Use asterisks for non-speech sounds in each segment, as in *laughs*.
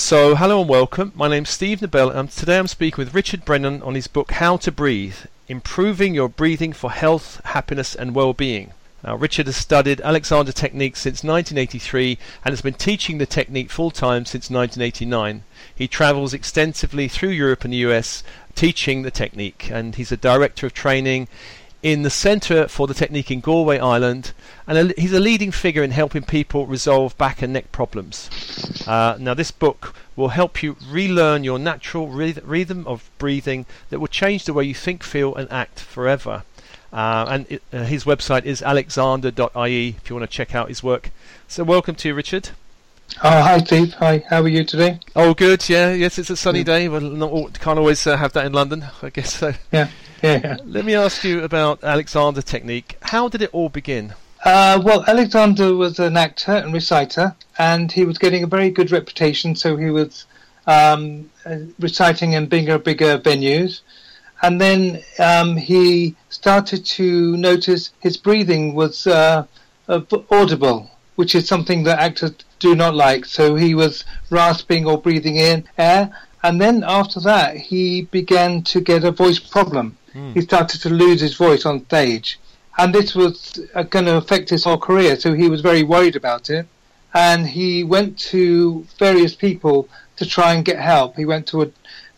So, hello and welcome. My name's Steve Nobel, and today I'm speaking with Richard Brennan on his book How to Breathe Improving Your Breathing for Health, Happiness, and Well-Being. Now, Richard has studied Alexander Technique since 1983 and has been teaching the technique full time since 1989. He travels extensively through Europe and the US teaching the technique, and he's a director of training in the Centre for the Technique in Galway, Ireland, and a, he's a leading figure in helping people resolve back and neck problems. Uh, now, this book will help you relearn your natural rhythm of breathing that will change the way you think, feel, and act forever. Uh, and it, uh, his website is alexander.ie if you want to check out his work. So, welcome to you, Richard. Oh, hi, Steve. Hi, how are you today? Oh, good. Yeah, yes, it's a sunny day. Well, not, can't always uh, have that in London, *laughs* I guess. So. Yeah. Yeah. Let me ask you about Alexander technique. How did it all begin? Uh, well, Alexander was an actor and reciter, and he was getting a very good reputation. So he was um, uh, reciting in bigger, bigger venues, and then um, he started to notice his breathing was uh, uh, audible, which is something that actors do not like. So he was rasping or breathing in air, and then after that, he began to get a voice problem. Mm. He started to lose his voice on stage. And this was uh, going to affect his whole career, so he was very worried about it. And he went to various people to try and get help. He went to a,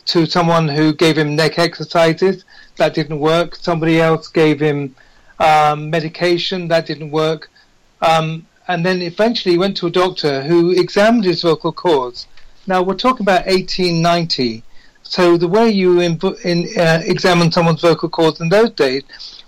to someone who gave him neck exercises. That didn't work. Somebody else gave him um, medication. That didn't work. Um, and then eventually he went to a doctor who examined his vocal cords. Now we're talking about 1890. So the way you in, in, uh, examine someone's vocal cords in those days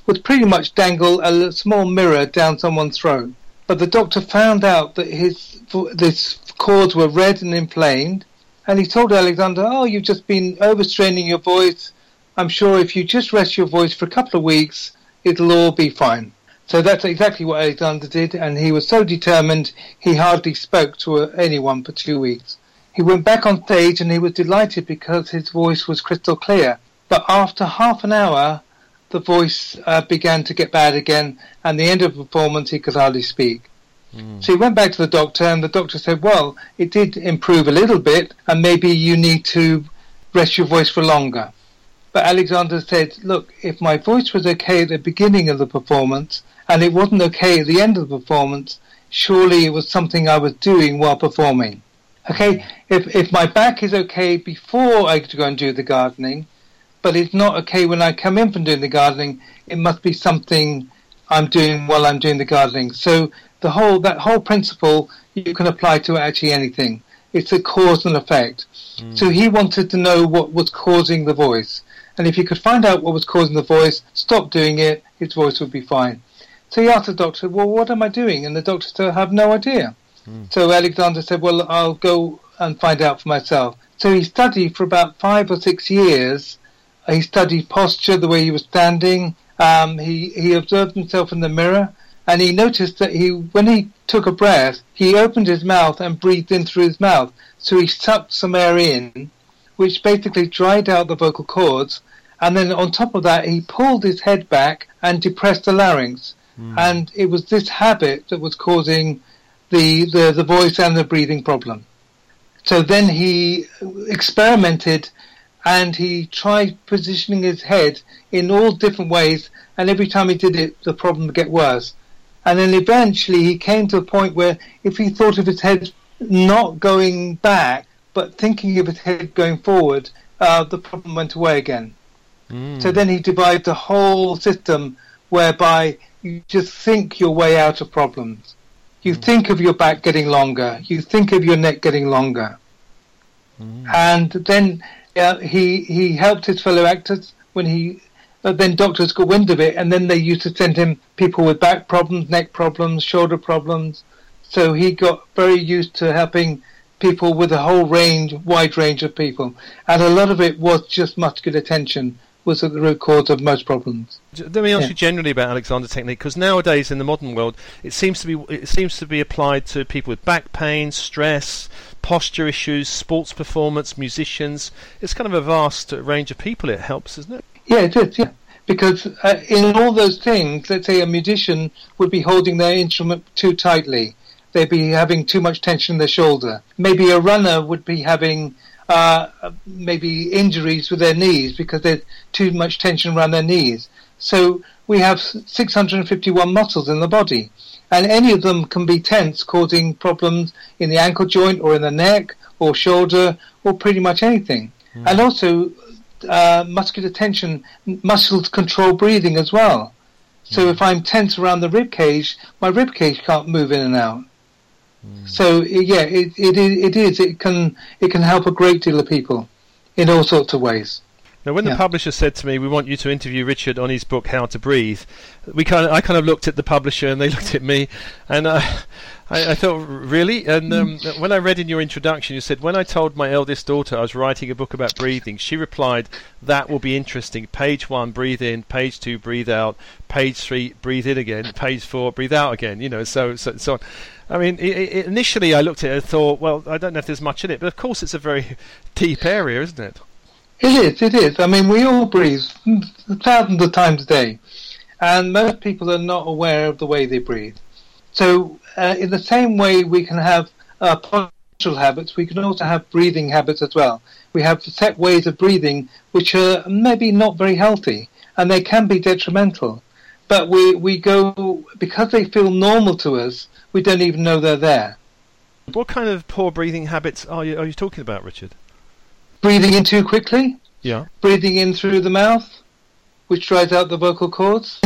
was pretty much dangle a small mirror down someone's throat. But the doctor found out that his his cords were red and inflamed, and he told Alexander, "Oh, you've just been overstraining your voice. I'm sure if you just rest your voice for a couple of weeks, it'll all be fine." So that's exactly what Alexander did, and he was so determined he hardly spoke to anyone for two weeks. He went back on stage and he was delighted because his voice was crystal clear. But after half an hour, the voice uh, began to get bad again, and the end of the performance, he could hardly speak. Mm. So he went back to the doctor, and the doctor said, Well, it did improve a little bit, and maybe you need to rest your voice for longer. But Alexander said, Look, if my voice was okay at the beginning of the performance, and it wasn't okay at the end of the performance, surely it was something I was doing while performing. Okay, if if my back is okay before I go and do the gardening, but it's not okay when I come in from doing the gardening, it must be something I'm doing while I'm doing the gardening. So the whole that whole principle you can apply to actually anything. It's a cause and effect. Mm. So he wanted to know what was causing the voice, and if he could find out what was causing the voice, stop doing it, his voice would be fine. So he asked the doctor, "Well, what am I doing?" And the doctor said, "I have no idea." Mm. So Alexander said, well, I'll go and find out for myself. So he studied for about five or six years. He studied posture, the way he was standing. Um, he, he observed himself in the mirror and he noticed that he, when he took a breath, he opened his mouth and breathed in through his mouth. So he sucked some air in, which basically dried out the vocal cords. And then on top of that, he pulled his head back and depressed the larynx. Mm. And it was this habit that was causing the, the, the voice and the breathing problem. So then he experimented and he tried positioning his head in all different ways, and every time he did it, the problem would get worse. And then eventually he came to a point where if he thought of his head not going back, but thinking of his head going forward, uh, the problem went away again. Mm. So then he devised a whole system whereby you just think your way out of problems. You mm. think of your back getting longer. You think of your neck getting longer. Mm. And then uh, he he helped his fellow actors when he. Uh, then doctors got wind of it, and then they used to send him people with back problems, neck problems, shoulder problems. So he got very used to helping people with a whole range, wide range of people, and a lot of it was just muscular tension was at the root cause of most problems. Let me ask yeah. you generally about Alexander technique, because nowadays in the modern world, it seems to be it seems to be applied to people with back pain, stress, posture issues, sports performance, musicians. It's kind of a vast range of people. It helps, isn't it? Yeah, it is. Yeah, because uh, in all those things, let's say a musician would be holding their instrument too tightly. they'd be having too much tension in their shoulder. Maybe a runner would be having uh, maybe injuries with their knees because there's too much tension around their knees. So we have 651 muscles in the body, and any of them can be tense, causing problems in the ankle joint or in the neck or shoulder or pretty much anything. Mm. And also, uh, muscular tension, muscles control breathing as well. So mm. if I'm tense around the rib cage, my rib cage can't move in and out. Mm. So yeah, it, it it is it can it can help a great deal of people in all sorts of ways. Now, when yeah. the publisher said to me, "We want you to interview Richard on his book How to Breathe," we kind of, I kind of looked at the publisher and they *laughs* looked at me, and uh, I, I, thought, "Really?" And um, when I read in your introduction, you said, "When I told my eldest daughter I was writing a book about breathing, she replied, that will be interesting. Page one, breathe in. Page two, breathe out. Page three, breathe in again. Page four, breathe out again. You know, so so so on." I mean, it, it, initially I looked at it and thought, well, I don't know if there's much in it, but of course it's a very deep area, isn't it? It is, it is. I mean, we all breathe thousands of times a day, and most people are not aware of the way they breathe. So, uh, in the same way we can have uh, postural habits, we can also have breathing habits as well. We have set ways of breathing which are maybe not very healthy, and they can be detrimental. But we, we go, because they feel normal to us, we don't even know they're there. What kind of poor breathing habits are you, are you talking about, Richard? Breathing in too quickly. Yeah. Breathing in through the mouth, which dries out the vocal cords.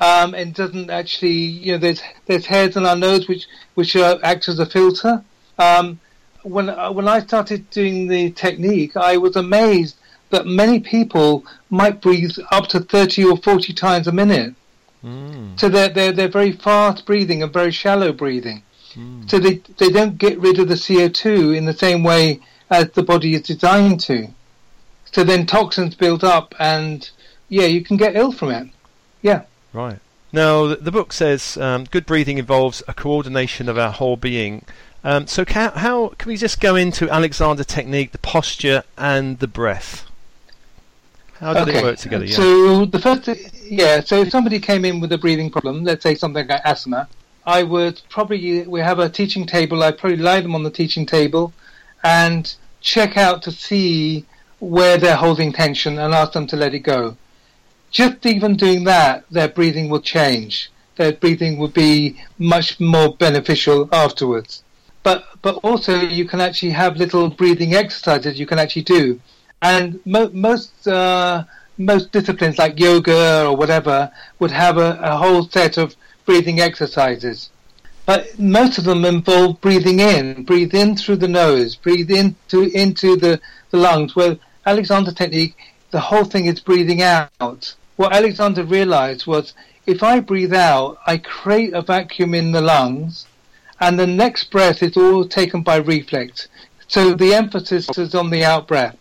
Um, and doesn't actually, you know, there's there's hairs in our nose which which uh, act as a filter. Um, when uh, when I started doing the technique, I was amazed that many people might breathe up to thirty or forty times a minute. Mm. So they're they're they're very fast breathing and very shallow breathing. Mm. So they they don't get rid of the CO two in the same way as the body is designed to. So then toxins build up, and yeah, you can get ill from it. Yeah. Right. Now, the, book says um, good breathing involves a coordination of our whole being. Um, so, can, how can we just go into Alexander technique, the posture, and the breath? How do okay. they work together? Yeah. So the first, yeah. So if somebody came in with a breathing problem, let's say something like asthma, I would probably we have a teaching table. I'd probably lie them on the teaching table and check out to see where they're holding tension and ask them to let it go. Just even doing that, their breathing will change. Their breathing will be much more beneficial afterwards. But but also you can actually have little breathing exercises you can actually do, and mo- most uh, most disciplines like yoga or whatever would have a, a whole set of breathing exercises but most of them involve breathing in, breathe in through the nose, breathe into into the, the lungs. Where Alexander technique, the whole thing is breathing out. What Alexander realized was if I breathe out, I create a vacuum in the lungs, and the next breath is all taken by reflex. So the emphasis is on the out breath.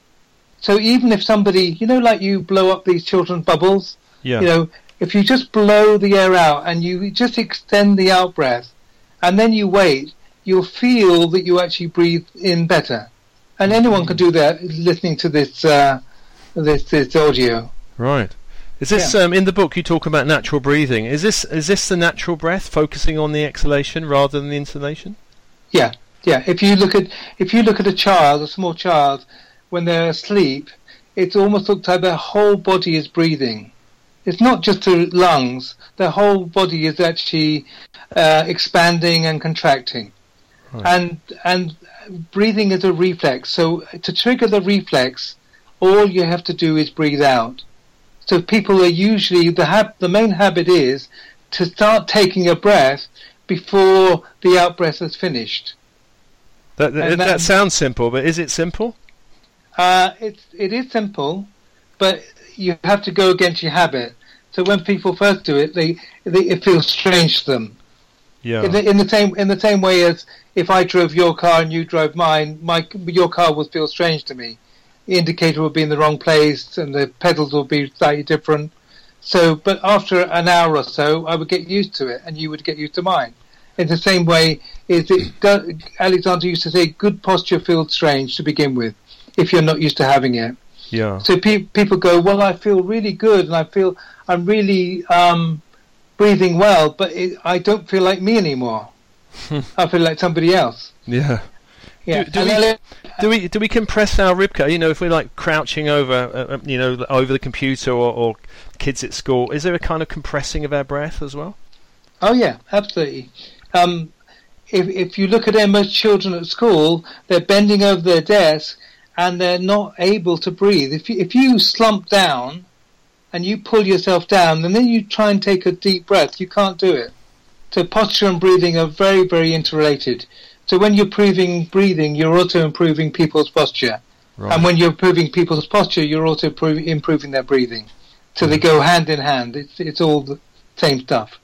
So even if somebody, you know, like you blow up these children's bubbles, yeah. you know, if you just blow the air out and you just extend the out breath, and then you wait, you'll feel that you actually breathe in better. And anyone can do that listening to this uh, this, this audio. Right. Is this yeah. um, in the book? You talk about natural breathing. Is this is this the natural breath, focusing on the exhalation rather than the intonation? Yeah, yeah. If you look at if you look at a child, a small child, when they're asleep, it almost looks like their whole body is breathing it's not just the lungs. The whole body is actually uh, expanding and contracting, right. and and breathing is a reflex. So to trigger the reflex, all you have to do is breathe out. So people are usually the hab- the main habit is to start taking a breath before the out breath is finished. That, that, that sounds simple, but is it simple? Uh, it's it is simple, but you have to go against your habit. So when people first do it, they, they it feels strange to them. Yeah. In the, in the, same in the same way as if I drove your car and you drove mine, my your car would feel strange to me. The indicator would be in the wrong place and the pedals would be slightly different. So, but after an hour or so, I would get used to it, and you would get used to mine. In the same way, is it Alexander used to say, "Good posture feels strange to begin with, if you're not used to having it." Yeah. So pe- people go, "Well, I feel really good, and I feel I'm really um, breathing well, but it, I don't feel like me anymore. *laughs* I feel like somebody else. Yeah. Yeah. Do- do we- then- Do we do we compress our rib cage? You know, if we're like crouching over, uh, uh, you know, over the computer or, or kids at school, is there a kind of compressing of our breath as well? Oh yeah, absolutely. Um, if if you look at them, most children at school, they're bending over their desk and they're not able to breathe. If you, if you slump down and you pull yourself down, and then you try and take a deep breath, you can't do it. So posture and breathing are very very interrelated. So when you're improving breathing, you're also improving people's posture, and when you're improving people's posture, you're also improving their breathing. So they hmm. go hand in hand. It's it's all the same stuff.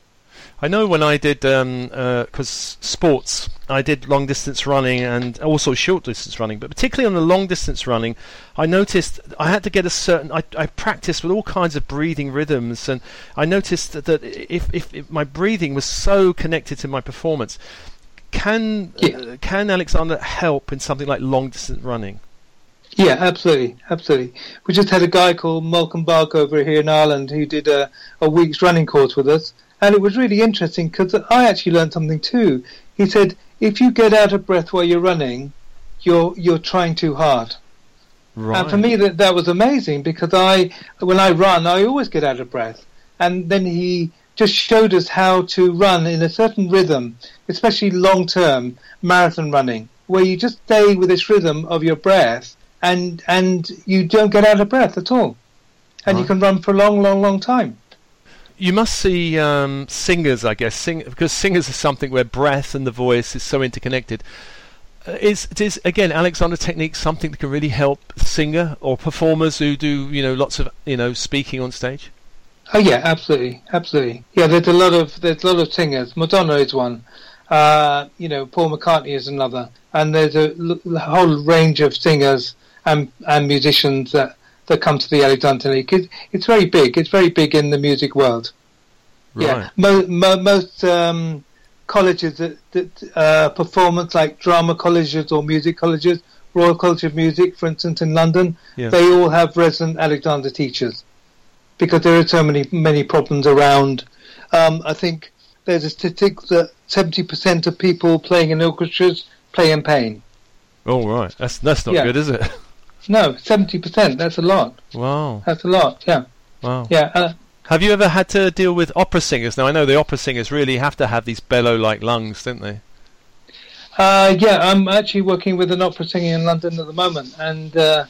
I know when I did because sports, I did long distance running and also short distance running, but particularly on the long distance running, I noticed I had to get a certain. I, I practiced with all kinds of breathing rhythms, and I noticed that, that if, if if my breathing was so connected to my performance, can Yeah. uh, can Alexander help in something like long distance running? Yeah, absolutely, absolutely. We just had a guy called Malcolm Balk over here in Ireland who did a, a week's running course with us, and it was really interesting because I actually learned something too. He said, if you get out of breath while you're running, you're you're trying too hard. Right. And for me, that that was amazing because I, when I run, I always get out of breath. And then he just showed us how to run in a certain rhythm, especially long term marathon running, where you just stay with this rhythm of your breath and and you don't get out of breath at all, and you can run for a long, long, long time. You must see um, singers, I guess, sing because singers are something where breath and the voice is so interconnected. Uh, is is again Alexander technique something that can really help singer or performers who do you know lots of you know speaking on stage? Oh yeah, absolutely, absolutely. Yeah, there's a lot of there's a lot of singers. Madonna is one. Uh, you know, Paul McCartney is another, and there's a whole range of singers and and musicians that that come to the Alexander League. It's, it's very big. It's very big in the music world. Yeah, mo- mo- most um, colleges that, that uh, performance like drama colleges or music colleges, Royal College of Music, for instance, in London, Yeah. they all have resident Alexander teachers because there are so many many problems around. Um, I think there's a statistic that 70% of people playing in orchestras play in pain. Oh right, that's that's not Yeah. good, is it? *laughs* No, 70%. That's a lot. wow, That's a lot. Yeah, wow. yeah. Uh, Have you ever had to deal with opera singers? Now I know the opera singers really have to have these bellow-like lungs, don't they? Uh, yeah, I'm actually working with an opera singer in London at the moment, and uh,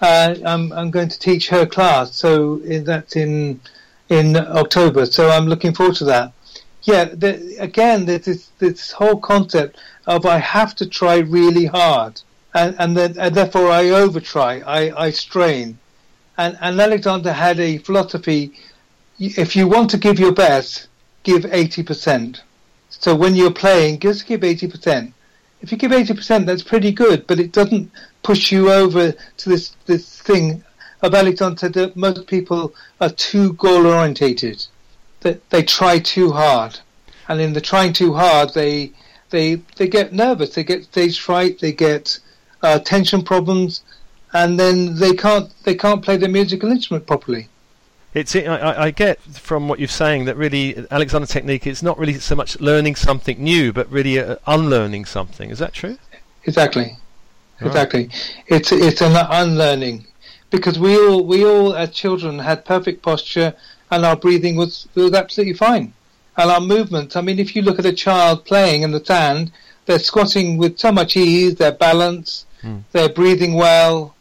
uh, I'm I'm going to teach her class. So that's in in October. So I'm looking forward to that. Yeah, the, again, there's this this whole concept of I have to try really hard, and and, then, and therefore I overtry, I, I strain, and and Alexander had a philosophy: if you want to give your best, give eighty percent. So when you're playing, just give eighty percent. If you give eighty percent, that's pretty good, but it doesn't push you over to this this thing of Alexander that most people are too goal orientated. That they try too hard, and in the trying too hard, they they they get nervous, they get stage fright, they get uh, tension problems, and then they can't they can't play their musical instrument properly. It's I, I get from what you're saying that really Alexander technique is not really so much learning something new, but really uh, unlearning something. Is that true? Exactly. Right. Exactly. It's it's an unlearning because we all we all as children had perfect posture and our breathing was was absolutely fine. And our movements, I mean if you look at a child playing in the sand, they're squatting with so much ease, their balance, Hmm. they're breathing well,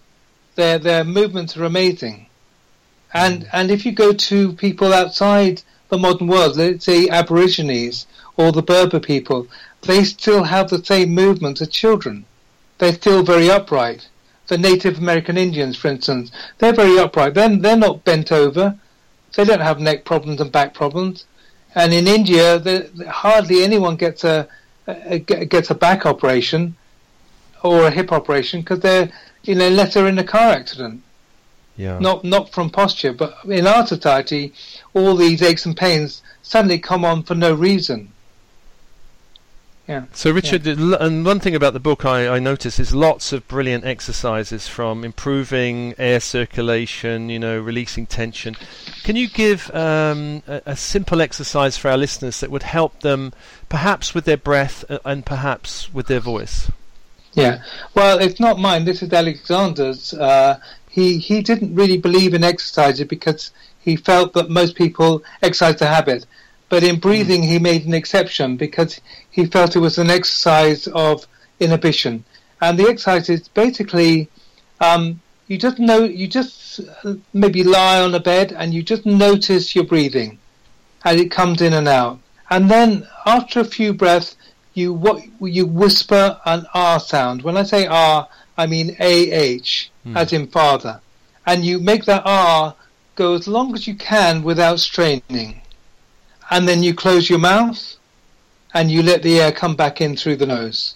their their movements are amazing. And and if you go to people outside the modern world, let's say Aborigines or the Berber people, they still have the same movements as children they're still very upright. The Native American Indians, for instance, they're very upright. They're, they're not bent over. They don't have neck problems and back problems. And in India, hardly anyone gets a, Uh, a gets a back operation or a hip operation because they're you know they're in a car accident. Yeah. Not not from posture, but in our society, all these aches and pains suddenly come on for no reason. Yeah. So, Richard, and one thing about the book I, I notice is lots of brilliant exercises from improving air circulation, you know, releasing tension. Can you give um, a, a, simple exercise for our listeners that would help them, perhaps with their breath uh, and perhaps with their voice? Yeah. Well, it's not mine. This is Alexander's. Uh, he he didn't really believe in exercises because he felt that most people exercise the habit. But in breathing, he made an exception because he felt it was an exercise of inhibition. And the exercise is basically um, you just know you just maybe lie on a bed and you just notice your breathing as it comes in and out. And then after a few breaths, you what you whisper an R sound. When I say R, I mean A H, mm. as in father, and you make that R go as long as you can without straining and then you close your mouth and you let the air come back in through the nose.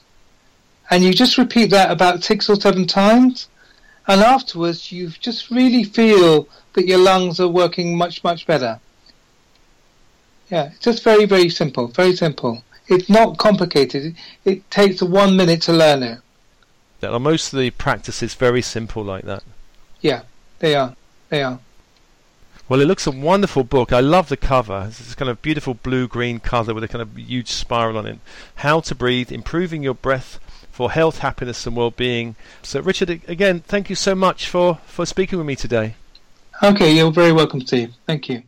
And you just repeat that about six or seven times, and afterwards you just really feel that your lungs are working much, much better. Yeah, it's just very, very simple, very simple. It's not complicated. It takes one minute to learn it. Yeah, most of the practices is very simple like that. Yeah, they are. They are. Well, it looks a wonderful book. I love the cover. It's this kind of beautiful blue-green cover with a kind of huge spiral on it. How to breathe, improving your breath for health, happiness, and well-being. So, Richard, again, thank you so much for for speaking with me today. Okay, you're very welcome, Steve. Thank you.